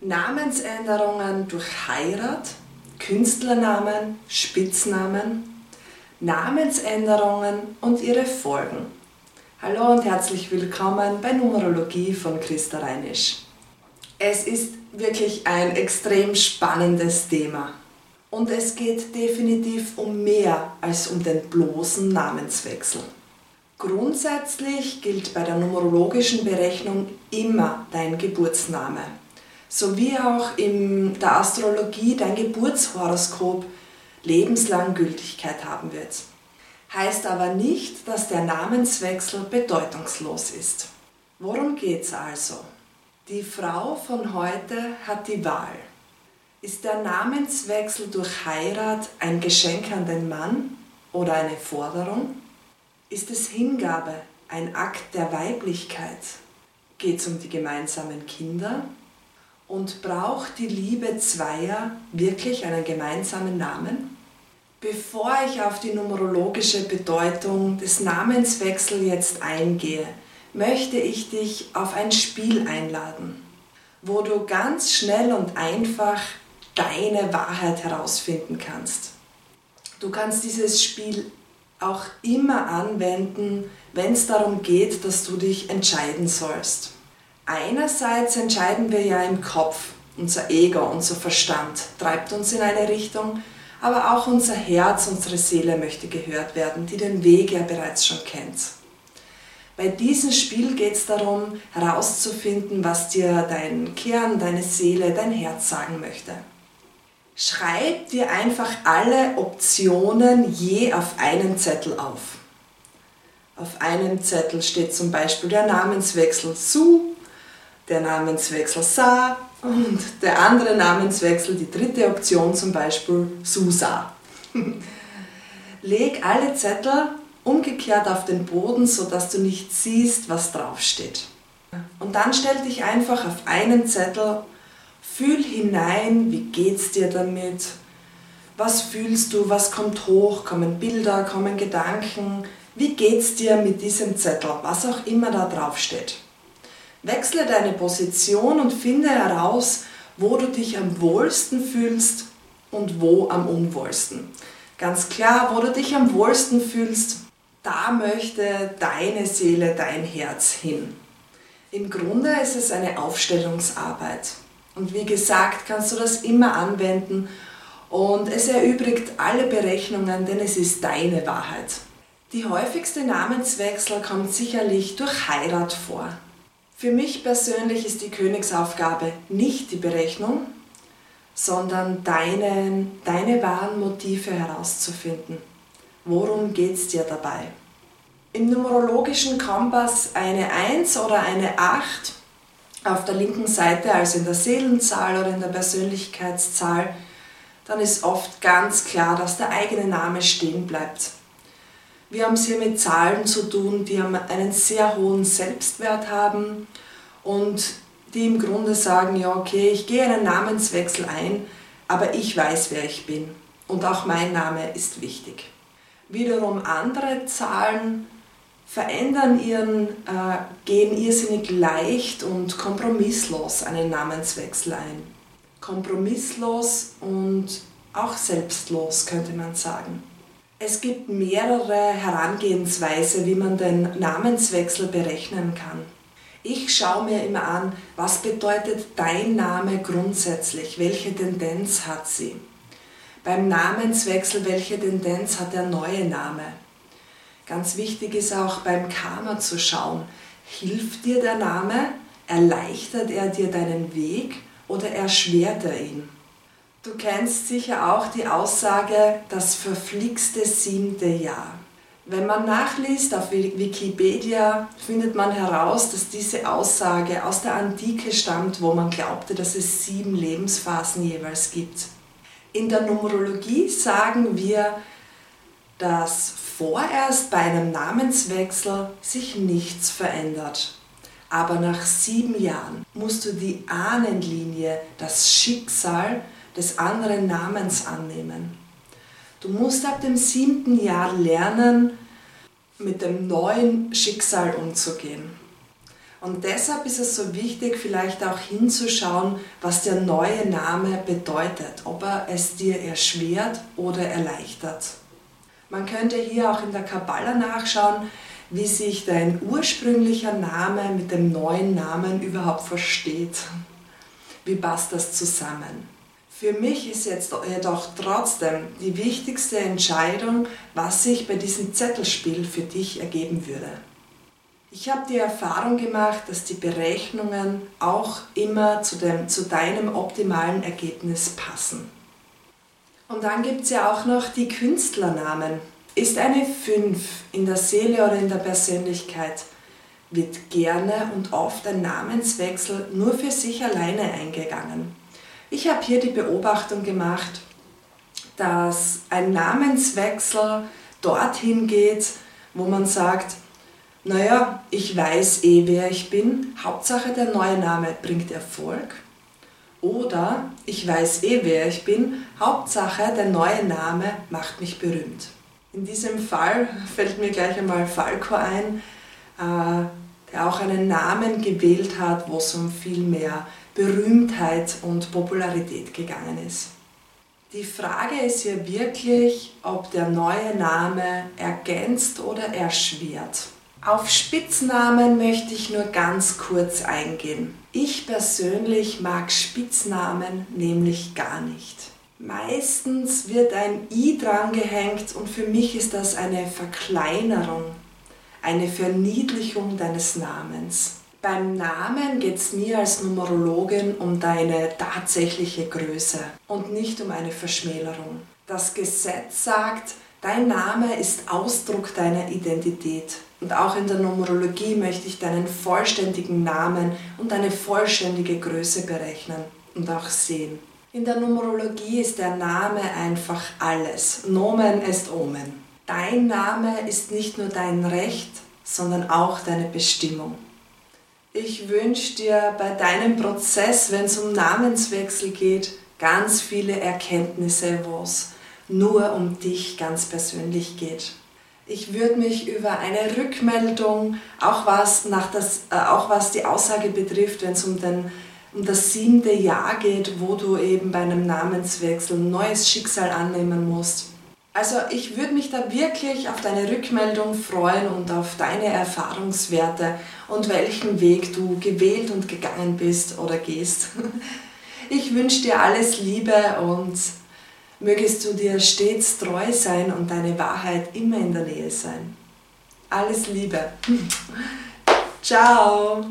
Namensänderungen durch Heirat, Künstlernamen, Spitznamen, Namensänderungen und ihre Folgen. Hallo und herzlich willkommen bei Numerologie von Christa Reinisch. Es ist wirklich ein extrem spannendes Thema und es geht definitiv um mehr als um den bloßen Namenswechsel. Grundsätzlich gilt bei der numerologischen Berechnung immer dein Geburtsname sowie auch in der Astrologie dein Geburtshoroskop lebenslang Gültigkeit haben wird. Heißt aber nicht, dass der Namenswechsel bedeutungslos ist. Worum geht's also? Die Frau von heute hat die Wahl. Ist der Namenswechsel durch Heirat ein Geschenk an den Mann oder eine Forderung? Ist es Hingabe, ein Akt der Weiblichkeit? Geht es um die gemeinsamen Kinder und braucht die Liebe zweier wirklich einen gemeinsamen Namen? Bevor ich auf die numerologische Bedeutung des Namenswechsels jetzt eingehe, möchte ich dich auf ein Spiel einladen, wo du ganz schnell und einfach deine Wahrheit herausfinden kannst. Du kannst dieses Spiel auch immer anwenden, wenn es darum geht, dass du dich entscheiden sollst. Einerseits entscheiden wir ja im Kopf, unser Ego, unser Verstand treibt uns in eine Richtung, aber auch unser Herz, unsere Seele möchte gehört werden, die den Weg ja bereits schon kennt. Bei diesem Spiel geht es darum, herauszufinden, was dir dein Kern, deine Seele, dein Herz sagen möchte. Schreib dir einfach alle Optionen je auf einen Zettel auf. Auf einem Zettel steht zum Beispiel der Namenswechsel Su der Namenswechsel Sa und der andere Namenswechsel, die dritte Option zum Beispiel Susa. Leg alle Zettel umgekehrt auf den Boden, sodass du nicht siehst, was draufsteht. Und dann stell dich einfach auf einen Zettel, fühl hinein, wie geht's dir damit? Was fühlst du? Was kommt hoch? Kommen Bilder, kommen Gedanken? Wie geht's dir mit diesem Zettel? Was auch immer da draufsteht. Wechsle deine Position und finde heraus, wo du dich am wohlsten fühlst und wo am unwohlsten. Ganz klar, wo du dich am wohlsten fühlst, da möchte deine Seele, dein Herz hin. Im Grunde ist es eine Aufstellungsarbeit. Und wie gesagt, kannst du das immer anwenden und es erübrigt alle Berechnungen, denn es ist deine Wahrheit. Die häufigste Namenswechsel kommt sicherlich durch Heirat vor. Für mich persönlich ist die Königsaufgabe nicht die Berechnung, sondern deine, deine wahren Motive herauszufinden. Worum geht es dir dabei? Im numerologischen Kompass eine 1 oder eine 8 auf der linken Seite, also in der Seelenzahl oder in der Persönlichkeitszahl, dann ist oft ganz klar, dass der eigene Name stehen bleibt. Wir haben es hier mit Zahlen zu tun, die einen sehr hohen Selbstwert haben und die im Grunde sagen, ja okay, ich gehe einen Namenswechsel ein, aber ich weiß, wer ich bin und auch mein Name ist wichtig. Wiederum andere Zahlen verändern ihren, äh, gehen irrsinnig leicht und kompromisslos einen Namenswechsel ein. Kompromisslos und auch selbstlos könnte man sagen. Es gibt mehrere Herangehensweise, wie man den Namenswechsel berechnen kann. Ich schaue mir immer an, was bedeutet dein Name grundsätzlich, welche Tendenz hat sie. Beim Namenswechsel, welche Tendenz hat der neue Name. Ganz wichtig ist auch beim Karma zu schauen, hilft dir der Name, erleichtert er dir deinen Weg oder erschwert er ihn? Du kennst sicher auch die Aussage, das verflixte siebte Jahr. Wenn man nachliest auf Wikipedia, findet man heraus, dass diese Aussage aus der Antike stammt, wo man glaubte, dass es sieben Lebensphasen jeweils gibt. In der Numerologie sagen wir, dass vorerst bei einem Namenswechsel sich nichts verändert. Aber nach sieben Jahren musst du die Ahnenlinie, das Schicksal, des anderen Namens annehmen. Du musst ab dem siebten Jahr lernen, mit dem neuen Schicksal umzugehen. Und deshalb ist es so wichtig, vielleicht auch hinzuschauen, was der neue Name bedeutet, ob er es dir erschwert oder erleichtert. Man könnte hier auch in der Kabbala nachschauen, wie sich dein ursprünglicher Name mit dem neuen Namen überhaupt versteht. Wie passt das zusammen? Für mich ist jetzt jedoch trotzdem die wichtigste Entscheidung, was sich bei diesem Zettelspiel für dich ergeben würde. Ich habe die Erfahrung gemacht, dass die Berechnungen auch immer zu, dem, zu deinem optimalen Ergebnis passen. Und dann gibt es ja auch noch die Künstlernamen. Ist eine 5 in der Seele oder in der Persönlichkeit, wird gerne und oft ein Namenswechsel nur für sich alleine eingegangen. Ich habe hier die Beobachtung gemacht, dass ein Namenswechsel dorthin geht, wo man sagt, naja, ich weiß eh, wer ich bin, Hauptsache der neue Name bringt Erfolg. Oder ich weiß eh, wer ich bin, Hauptsache der neue Name macht mich berühmt. In diesem Fall fällt mir gleich einmal Falco ein, äh, der auch einen Namen gewählt hat, wo es um viel mehr Berühmtheit und Popularität gegangen ist. Die Frage ist hier wirklich, ob der neue Name ergänzt oder erschwert. Auf Spitznamen möchte ich nur ganz kurz eingehen. Ich persönlich mag Spitznamen nämlich gar nicht. Meistens wird ein i dran gehängt und für mich ist das eine Verkleinerung, eine Verniedlichung deines Namens. Beim Namen geht es mir als Numerologin um deine tatsächliche Größe und nicht um eine Verschmälerung. Das Gesetz sagt, dein Name ist Ausdruck deiner Identität. Und auch in der Numerologie möchte ich deinen vollständigen Namen und deine vollständige Größe berechnen und auch sehen. In der Numerologie ist der Name einfach alles. Nomen est Omen. Dein Name ist nicht nur dein Recht, sondern auch deine Bestimmung. Ich wünsche dir bei deinem Prozess, wenn es um Namenswechsel geht, ganz viele Erkenntnisse, wo es nur um dich ganz persönlich geht. Ich würde mich über eine Rückmeldung, auch was, nach das, äh, auch was die Aussage betrifft, wenn es um, um das siebte Jahr geht, wo du eben bei einem Namenswechsel ein neues Schicksal annehmen musst. Also ich würde mich da wirklich auf deine Rückmeldung freuen und auf deine Erfahrungswerte und welchen Weg du gewählt und gegangen bist oder gehst. Ich wünsche dir alles Liebe und Mögest du dir stets treu sein und deine Wahrheit immer in der Nähe sein. Alles Liebe. Ciao.